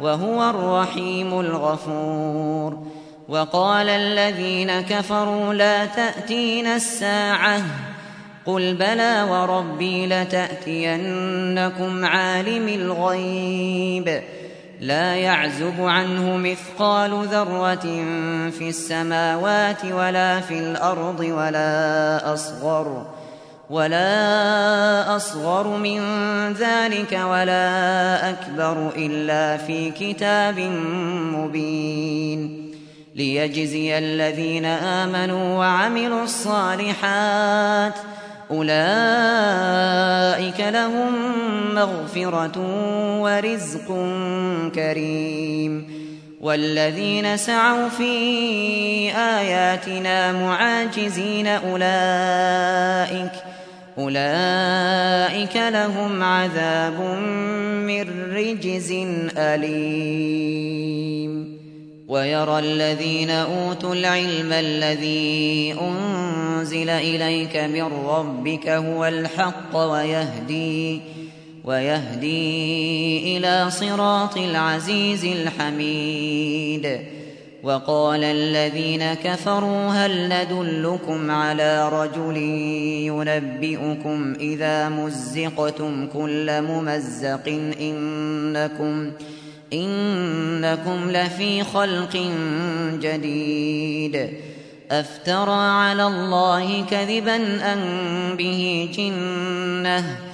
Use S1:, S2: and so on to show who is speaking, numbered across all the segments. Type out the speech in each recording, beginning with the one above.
S1: وهو الرحيم الغفور. وقال الذين كفروا لا تأتين الساعة. قل بلى وربي لتأتينكم عالم الغيب. لا يعزب عنه مثقال ذرة في السماوات ولا في الأرض ولا أصغر ولا أصغر. من ذلك ولا أكبر إلا في كتاب مبين ليجزي الذين آمنوا وعملوا الصالحات أولئك لهم مغفرة ورزق كريم والذين سعوا في آياتنا معاجزين أولئك أولئك لهم عذاب من رجز أليم ويرى الذين أوتوا العلم الذي أنزل إليك من ربك هو الحق ويهدي ويهدي إلى صراط العزيز الحميد وقال الذين كفروا هل ندلكم على رجل ينبئكم إذا مزقتم كل ممزق إنكم إنكم لفي خلق جديد أفترى على الله كذبا أن به جنة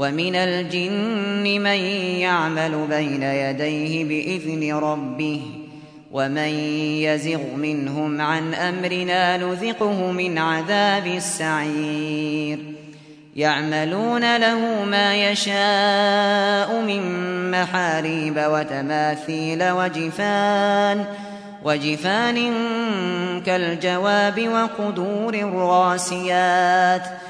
S1: ومن الجن من يعمل بين يديه بإذن ربه ومن يزغ منهم عن أمرنا نذقه من عذاب السعير. يعملون له ما يشاء من محاريب وتماثيل وجفان وجفان كالجواب وقدور الراسيات.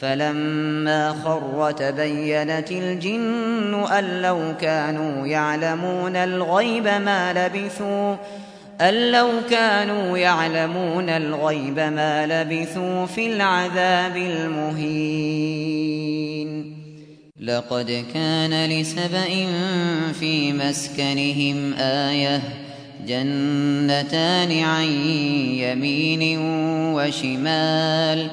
S1: فلما خر تبينت الجن أن لو كانوا يعلمون الغيب ما لبثوا أن لو كانوا يعلمون الغيب ما لبثوا في العذاب المهين. لقد كان لسبأ في مسكنهم آية جنتان عن يمين وشمال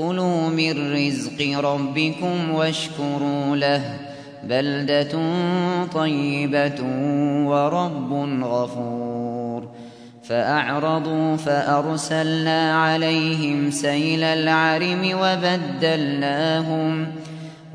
S1: كلوا من رزق ربكم واشكروا له بلدة طيبة ورب غفور فأعرضوا فأرسلنا عليهم سيل العرم وبدلناهم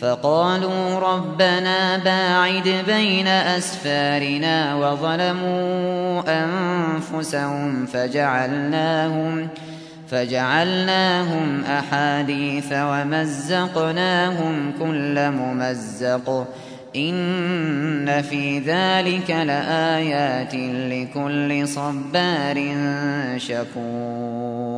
S1: فقالوا ربنا باعد بين أسفارنا وظلموا أنفسهم فجعلناهم فجعلناهم أحاديث ومزقناهم كل ممزق إن في ذلك لآيات لكل صبار شكور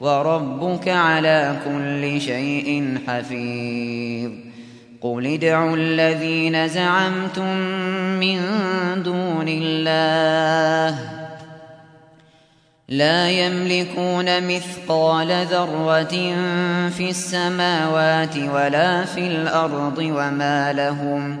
S1: وربك على كل شيء حفيظ. قل ادعوا الذين زعمتم من دون الله. لا يملكون مثقال ذرة في السماوات ولا في الأرض وما لهم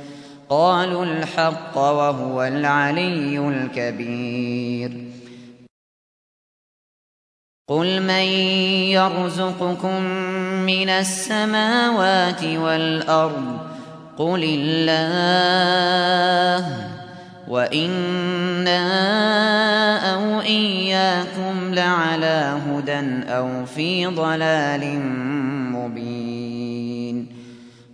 S1: قالوا الحق وهو العلي الكبير. قل من يرزقكم من السماوات والأرض قل الله وإنا أو إياكم لعلى هدى أو في ضلال مبين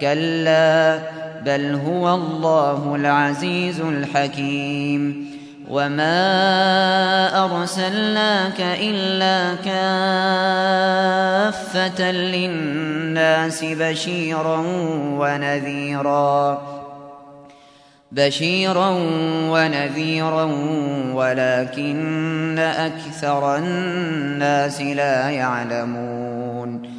S1: كلا بل هو الله العزيز الحكيم. وما أرسلناك إلا كافة للناس بشيرا ونذيرا بشيرا ونذيرا ولكن أكثر الناس لا يعلمون.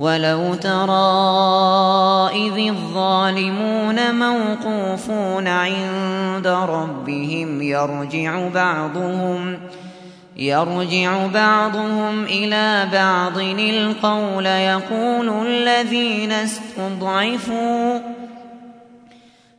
S1: ولو ترى إذ الظالمون موقوفون عند ربهم يرجع بعضهم يرجع بعضهم إلى بعض القول يقول الذين استضعفوا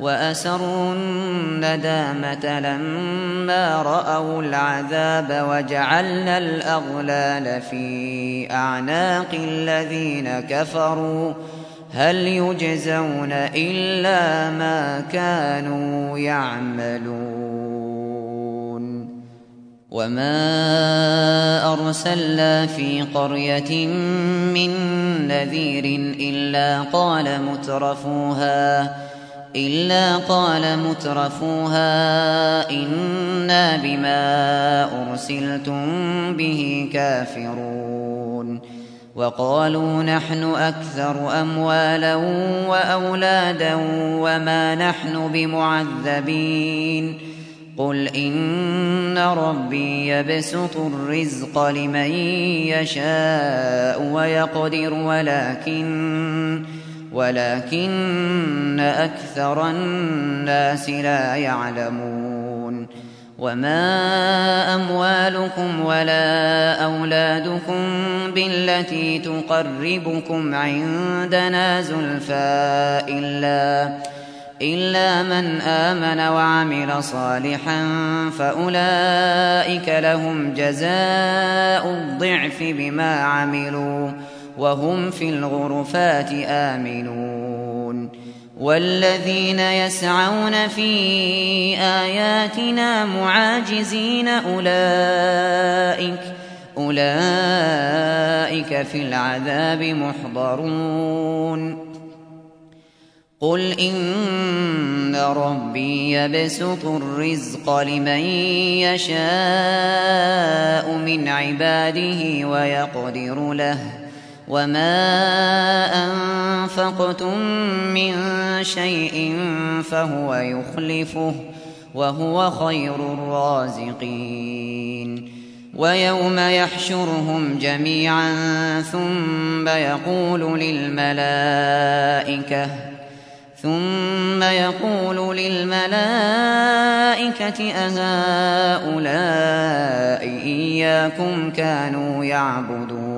S1: وأسروا الندامة لما رأوا العذاب وجعلنا الأغلال في أعناق الذين كفروا. هل يجزون إلا ما كانوا يعملون. وما أرسلنا في قرية من نذير إلا قال مترفوها. إلا قال مترفوها إنا بما أرسلتم به كافرون. وقالوا نحن أكثر أموالا وأولادا وما نحن بمعذبين. قل إن ربي يبسط الرزق لمن يشاء ويقدر ولكن ولكن أكثر الناس لا يعلمون وما أموالكم ولا أولادكم بالتي تقربكم عندنا زلفى إلا إلا من آمن وعمل صالحا فأولئك لهم جزاء الضعف بما عملوا وهم في الغرفات آمنون والذين يسعون في آياتنا معاجزين أولئك أولئك في العذاب محضرون. قل إن ربي يبسط الرزق لمن يشاء من عباده ويقدر له وما أنفقتم من شيء فهو يخلفه وهو خير الرازقين ويوم يحشرهم جميعا ثم يقول للملائكة ثم يقول للملائكة أهؤلاء إياكم كانوا يعبدون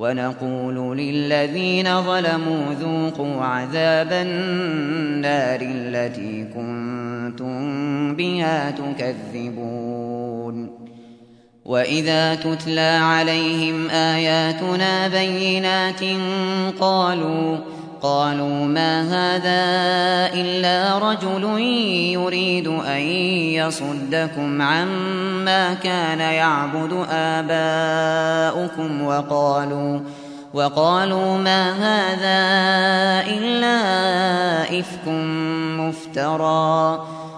S1: ونقول للذين ظلموا ذوقوا عذاب النار التي كنتم بها تكذبون. وإذا تتلى عليهم آياتنا بينات قالوا قالوا ما هذا إلا رجل يريد أن يصدكم عما كان يعبد آباؤكم وقالوا وقالوا ما هذا إلا إفك مفترى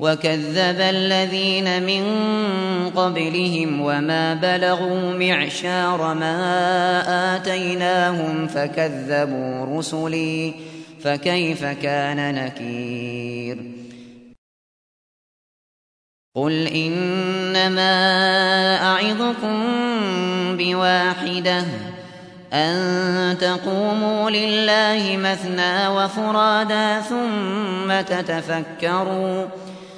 S1: وكذب الذين من قبلهم وما بلغوا معشار ما آتيناهم فكذبوا رسلي فكيف كان نكير قل إنما أعظكم بواحدة أن تقوموا لله مثنى وفرادا ثم تتفكروا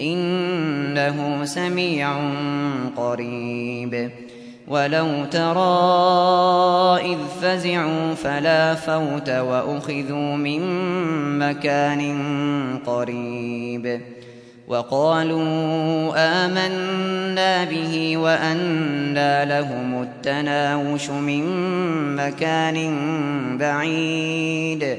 S1: إنه سميع قريب. ولو ترى إذ فزعوا فلا فوت وأخذوا من مكان قريب. وقالوا آمنا به وأنا لهم التناوش من مكان بعيد.